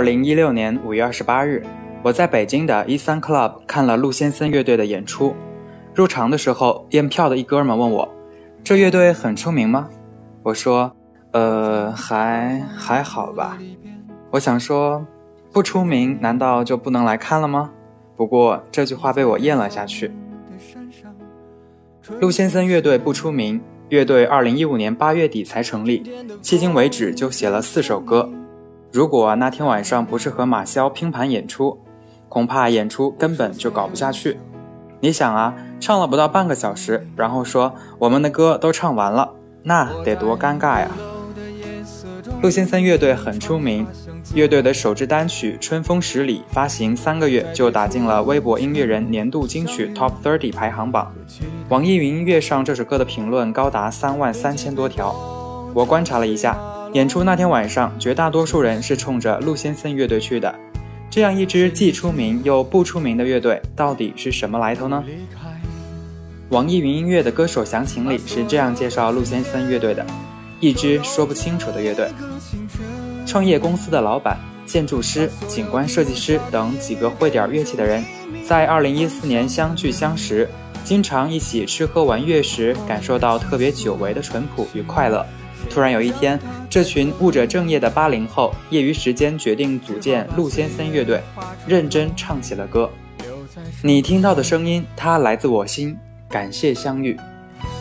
二零一六年五月二十八日，我在北京的一三 Club 看了陆先森乐队的演出。入场的时候，验票的一哥们问我：“这乐队很出名吗？”我说：“呃，还还好吧。”我想说，不出名难道就不能来看了吗？不过这句话被我咽了下去。陆先森乐队不出名，乐队二零一五年八月底才成立，迄今为止就写了四首歌。如果那天晚上不是和马潇拼盘演出，恐怕演出根本就搞不下去。你想啊，唱了不到半个小时，然后说我们的歌都唱完了，那得多尴尬呀！陆先森乐队很出名，乐队的首支单曲《春风十里》发行三个月就打进了微博音乐人年度金曲 Top Thirty 排行榜，网易云音乐上这首歌的评论高达三万三千多条。我观察了一下。演出那天晚上，绝大多数人是冲着陆先森乐队去的。这样一支既出名又不出名的乐队，到底是什么来头呢？网易云音乐的歌手详情里是这样介绍陆先森乐队的：一支说不清楚的乐队。创业公司的老板、建筑师、景观设计师等几个会点乐器的人，在2014年相聚相识，经常一起吃喝玩乐时，感受到特别久违的淳朴与快乐。突然有一天，这群务者正业的八零后，业余时间决定组建陆先森乐队，认真唱起了歌。你听到的声音，它来自我心。感谢相遇。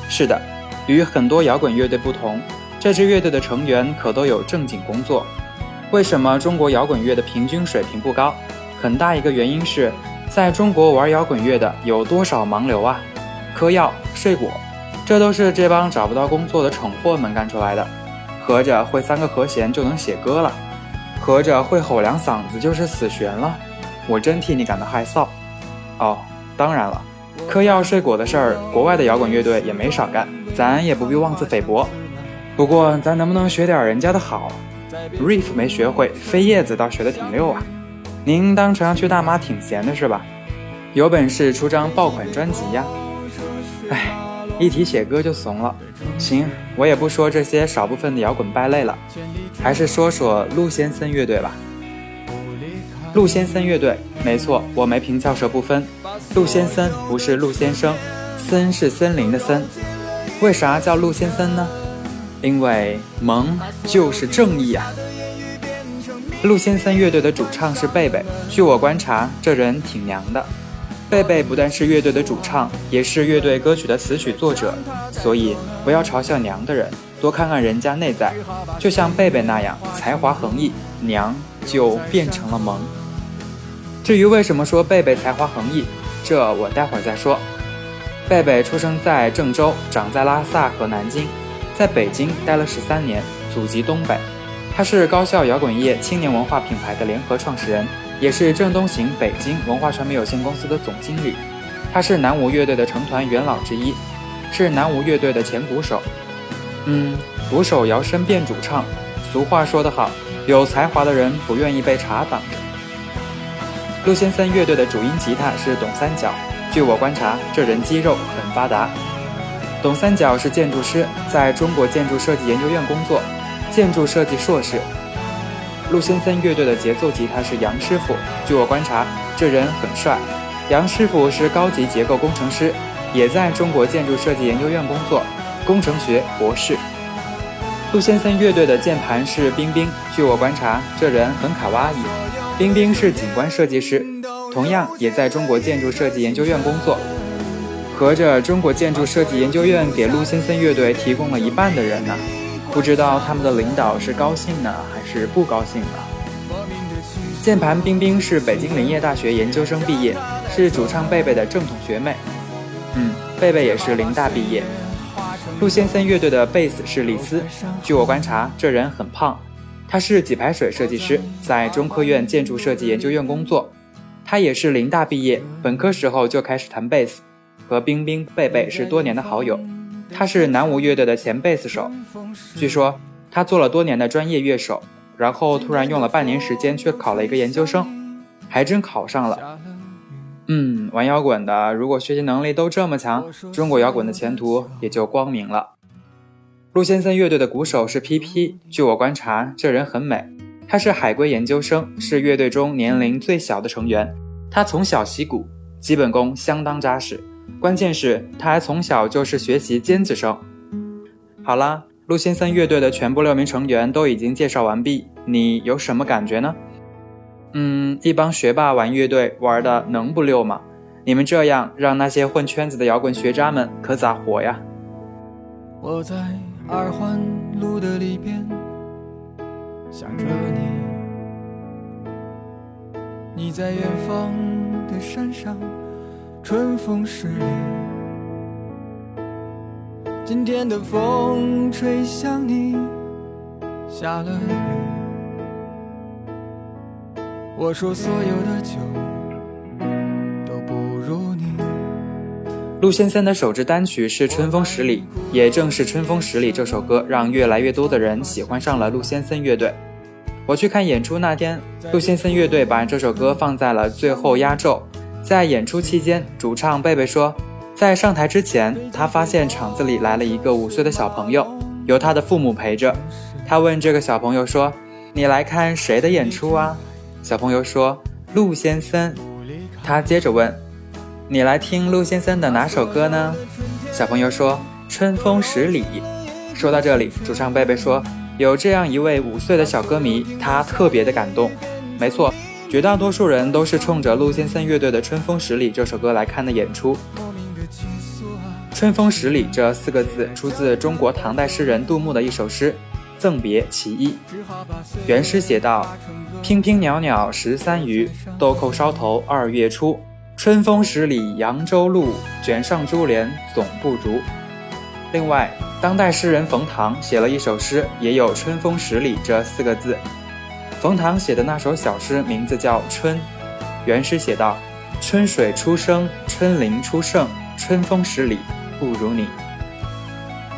是的，与很多摇滚乐队不同，这支乐队的成员可都有正经工作。为什么中国摇滚乐的平均水平不高？很大一个原因是，在中国玩摇滚乐的有多少盲流啊？嗑药、睡果。这都是这帮找不到工作的蠢货们干出来的。合着会三个和弦就能写歌了，合着会吼两嗓子就是死弦了。我真替你感到害臊。哦，当然了，嗑药睡果的事儿，国外的摇滚乐队也没少干，咱也不必妄自菲薄。不过咱能不能学点人家的好？riff 没学会，飞叶子倒学得挺溜啊。您当朝阳区大妈挺闲的是吧？有本事出张爆款专辑呀！一提写歌就怂了，行，我也不说这些少部分的摇滚败类了，还是说说陆先森乐队吧。陆先森乐队，没错，我没平翘舌不分。陆先森不是陆先生，森是森林的森。为啥叫陆先森呢？因为萌就是正义啊。陆先森乐队的主唱是贝贝，据我观察，这人挺娘的。贝贝不但是乐队的主唱，也是乐队歌曲的词曲作者，所以不要嘲笑娘的人，多看看人家内在。就像贝贝那样，才华横溢，娘就变成了萌。至于为什么说贝贝才华横溢，这我待会儿再说。贝贝出生在郑州，长在拉萨和南京，在北京待了十三年，祖籍东北。他是高校摇滚业青年文化品牌的联合创始人。也是郑东行北京文化传媒有限公司的总经理，他是南无乐队的成团元老之一，是南无乐队的前鼓手。嗯，鼓手摇身变主唱，俗话说得好，有才华的人不愿意被茶挡着。陆先森乐队的主音吉他是董三角，据我观察，这人肌肉很发达。董三角是建筑师，在中国建筑设计研究院工作，建筑设计硕士。陆先森乐队的节奏吉他是杨师傅，据我观察，这人很帅。杨师傅是高级结构工程师，也在中国建筑设计研究院工作，工程学博士。陆先森乐队的键盘是冰冰，据我观察，这人很卡哇伊。冰冰是景观设计师，同样也在中国建筑设计研究院工作。合着中国建筑设计研究院给陆先森乐队提供了一半的人呢。不知道他们的领导是高兴呢还是不高兴呢？键盘冰冰是北京林业大学研究生毕业，是主唱贝贝的正统学妹。嗯，贝贝也是林大毕业。陆先森乐队的贝斯是李斯，据我观察，这人很胖。他是给排水设计师，在中科院建筑设计研究院工作。他也是林大毕业，本科时候就开始弹贝斯，和冰冰、贝贝是多年的好友。他是南无乐队的前贝斯手，据说他做了多年的专业乐手，然后突然用了半年时间去考了一个研究生，还真考上了。嗯，玩摇滚的如果学习能力都这么强，中国摇滚的前途也就光明了。陆先生乐队的鼓手是 PP，据我观察，这人很美。他是海归研究生，是乐队中年龄最小的成员。他从小习鼓，基本功相当扎实。关键是他还从小就是学习尖子生。好啦，陆先森乐队的全部六名成员都已经介绍完毕，你有什么感觉呢？嗯，一帮学霸玩乐队玩的能不溜吗？你们这样让那些混圈子的摇滚学渣们可咋活呀？我在二环路的里边想着你，你在远方的山上，春风十里。今天的风吹向你，下了雨。我说所有的酒都不如你。陆先生的首支单曲是《春风十里》，也正是《春风十里》这首歌，让越来越多的人喜欢上了陆先生乐队。我去看演出那天，陆先生乐队把这首歌放在了最后压轴。在演出期间，主唱贝贝说，在上台之前，他发现场子里来了一个五岁的小朋友，由他的父母陪着。他问这个小朋友说：“你来看谁的演出啊？”小朋友说：“陆先生。”他接着问。你来听陆先生的哪首歌呢？小朋友说《春风十里》。说到这里，主唱贝贝说，有这样一位五岁的小歌迷，他特别的感动。没错，绝大多数人都是冲着陆先生乐队的《春风十里》这首歌来看的演出。春风十里这四个字出自中国唐代诗人杜牧的一首诗《赠别其一》。原诗写道：“娉娉袅袅十三余，豆蔻梢头二月初。”春风十里扬州路，卷上珠帘总不如。另外，当代诗人冯唐写了一首诗，也有“春风十里”这四个字。冯唐写的那首小诗名字叫《春》，原诗写道：“春水初生，春林初盛，春风十里不如你。”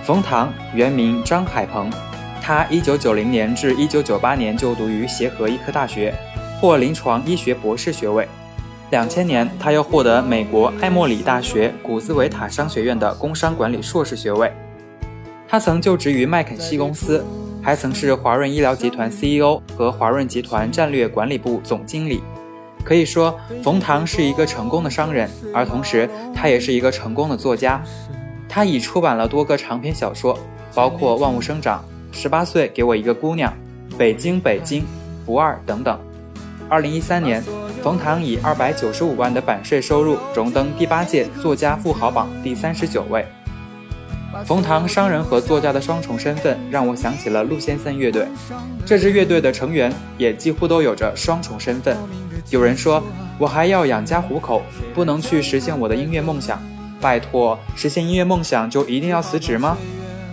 冯唐原名张海鹏，他1990年至1998年就读于协和医科大学，获临床医学博士学位。两千年，他又获得美国埃默里大学古兹维塔商学院的工商管理硕士学位。他曾就职于麦肯锡公司，还曾是华润医疗集团 CEO 和华润集团战略管理部总经理。可以说，冯唐是一个成功的商人，而同时他也是一个成功的作家。他已出版了多个长篇小说，包括《万物生长》《十八岁给我一个姑娘》《北京北京》《不二》等等。二零一三年。冯唐以二百九十五万的版税收入荣登第八届作家富豪榜第三十九位。冯唐商人和作家的双重身份让我想起了陆先生乐队，这支乐队的成员也几乎都有着双重身份。有人说我还要养家糊口，不能去实现我的音乐梦想。拜托，实现音乐梦想就一定要辞职吗？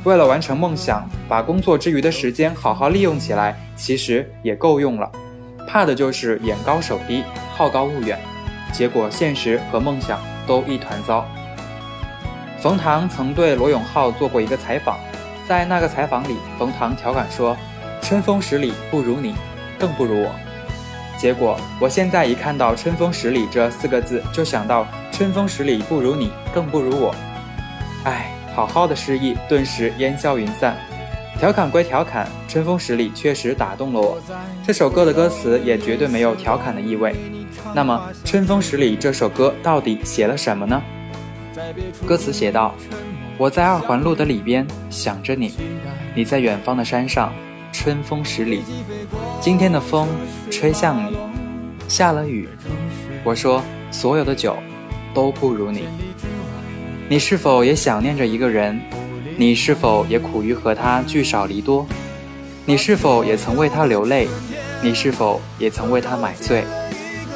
为了完成梦想，把工作之余的时间好好利用起来，其实也够用了。怕的就是眼高手低，好高骛远，结果现实和梦想都一团糟。冯唐曾对罗永浩做过一个采访，在那个采访里，冯唐调侃说：“春风十里不如你，更不如我。”结果我现在一看到“春风十里”这四个字，就想到“春风十里不如你，更不如我”。哎，好好的诗意顿时烟消云散。调侃归调侃，春风十里确实打动了我。这首歌的歌词也绝对没有调侃的意味。那么，春风十里这首歌到底写了什么呢？歌词写道：“我在二环路的里边想着你，你在远方的山上，春风十里。今天的风吹向你，下了雨。我说所有的酒都不如你。你是否也想念着一个人？”你是否也苦于和他聚少离多？你是否也曾为他流泪？你是否也曾为他买醉？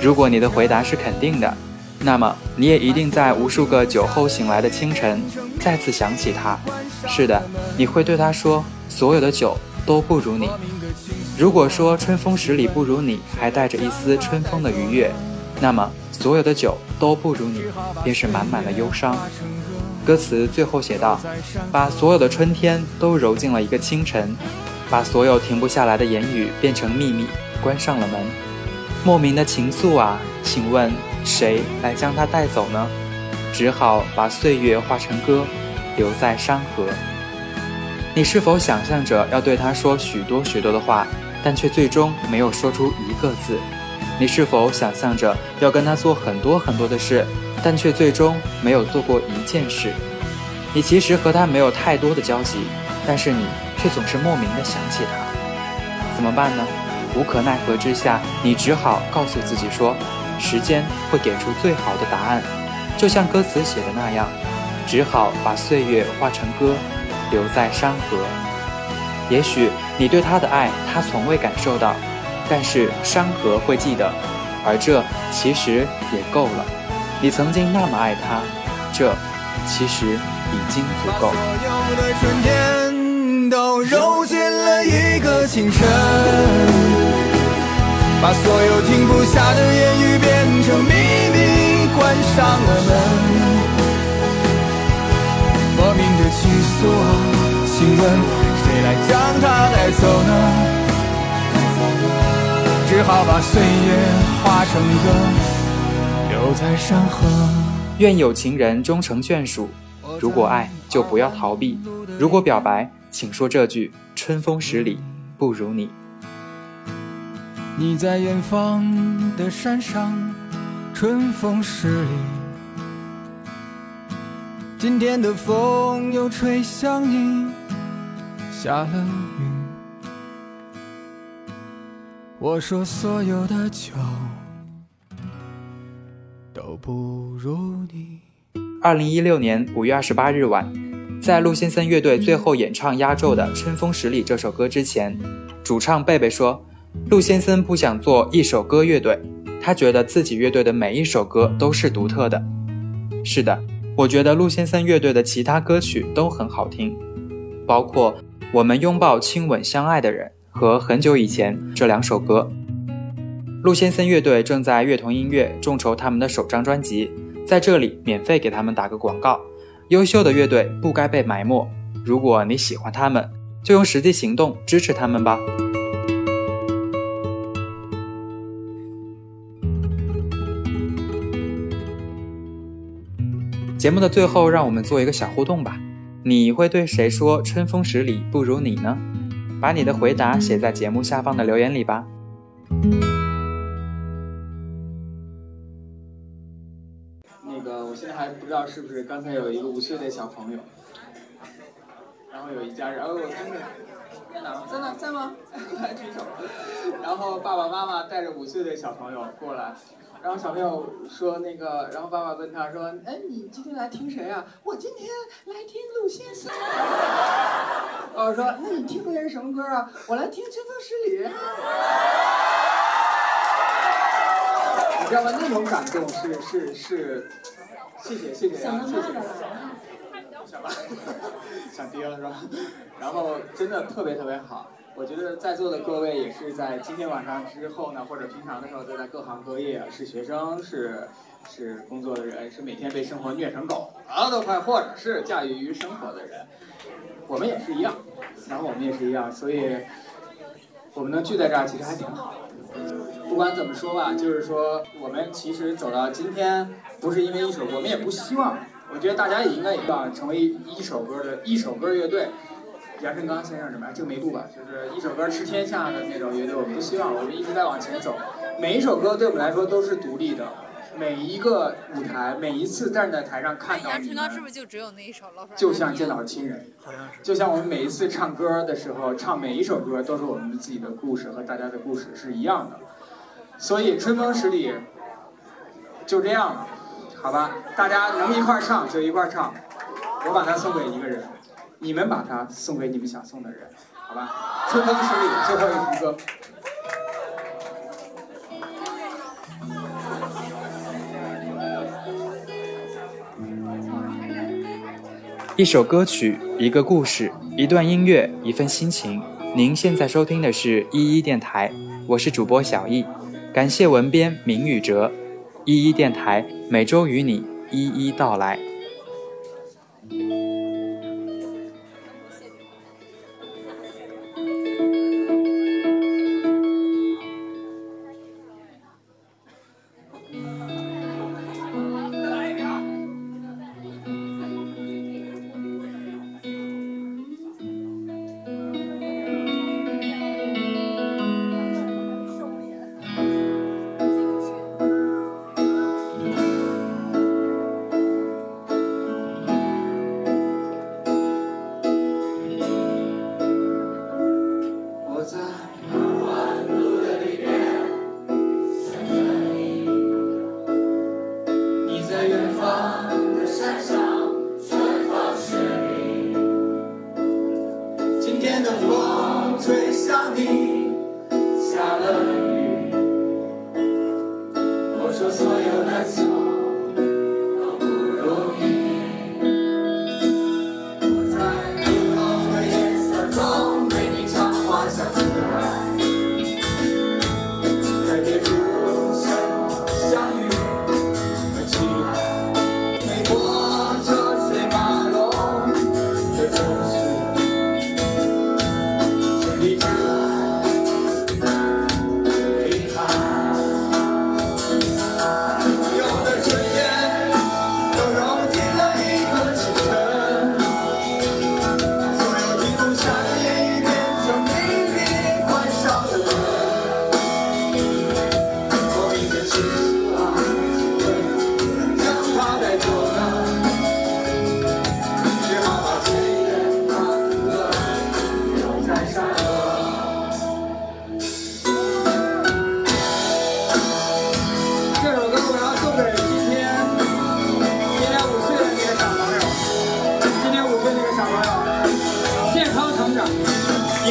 如果你的回答是肯定的，那么你也一定在无数个酒后醒来的清晨，再次想起他。是的，你会对他说：“所有的酒都不如你。”如果说春风十里不如你，还带着一丝春风的愉悦，那么所有的酒都不如你，便是满满的忧伤。歌词最后写道：“把所有的春天都揉进了一个清晨，把所有停不下来的言语变成秘密，关上了门。莫名的情愫啊，请问谁来将它带走呢？只好把岁月化成歌，留在山河。你是否想象着要对他说许多许多的话，但却最终没有说出一个字？你是否想象着要跟他做很多很多的事，但却最终没有做过一件事？你其实和他没有太多的交集，但是你却总是莫名的想起他，怎么办呢？无可奈何之下，你只好告诉自己说，时间会给出最好的答案，就像歌词写的那样，只好把岁月化成歌。留在山河，也许你对他的爱，他从未感受到，但是山河会记得，而这其实也够了。你曾经那么爱他，这其实已经足够。所有的春天都揉进了一个清晨，把所有停不下的言语变成秘密，关上了门。莫名的情愫啊，请问谁来将它带走呢？只好把岁月化成歌，留在山河。愿有情人终成眷属。如果爱，就不要逃避；如果表白，请说这句：春风十里不如你。你在远方的山上，春风十里。今天的风又吹向你，下了雨。我说所有的酒都不如你。二零一六年五月二十八日晚，在陆先生乐队最后演唱压轴的《春风十里》这首歌之前，主唱贝贝说，陆先森不想做一首歌乐队，他觉得自己乐队的每一首歌都是独特的。是的。我觉得陆先森乐队的其他歌曲都很好听，包括《我们拥抱亲吻相爱的人》和《很久以前》这两首歌。陆先森乐队正在乐童音乐众筹他们的首张专辑，在这里免费给他们打个广告。优秀的乐队不该被埋没，如果你喜欢他们，就用实际行动支持他们吧。节目的最后，让我们做一个小互动吧。你会对谁说“春风十里不如你”呢？把你的回答写在节目下方的留言里吧。那个，我现在还不知道是不是刚才有一个五岁的小朋友，然后有一家人，哦，真的，在哪？在哪？在吗？来举手。然后爸爸妈妈带着五岁的小朋友过来。然后小朋友说那个，然后爸爸问他说：“哎，你今天来听谁啊？”我今天来听陆先生。我说：“那你听的是什么歌啊？”我来听《春风十里》。你知道吗？那种感动是是是，谢谢谢谢谢谢。想妈，想爹了是吧？然后真的特别特别好。我觉得在座的各位也是在今天晚上之后呢，或者平常的时候都在各行各业，是学生，是是工作的人，是每天被生活虐成狗啊都快，或者是驾驭于生活的人，我们也是一样，然后我们也是一样，所以我们能聚在这儿其实还挺好。不管怎么说吧，就是说我们其实走到今天，不是因为一首，我们也不希望。我觉得大家也应该也要成为一首歌的一首歌乐队。杨振刚先生什么呀？就梅杜吧，就是一首歌吃天下的那种乐队。我们不希望，我们一直在往前走。每一首歌对我们来说都是独立的，每一个舞台，每一次站在台上看到杨振刚是不是就只有那一首？就像见到亲人，好像是。就像我们每一次唱歌的时候，唱每一首歌都是我们自己的故事和大家的故事是一样的。所以春风十里就这样了，好吧？大家能一块唱就一块唱，我把它送给一个人。你们把它送给你们想送的人，好吧？春风十里，最后一首歌。一首歌曲，一个故事，一段音乐，一份心情。您现在收听的是一一电台，我是主播小易，感谢文编明宇哲。一一电台每周与你一一道来。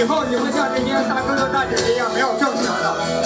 以后你会像这些大哥哥大姐姐一样没有正事的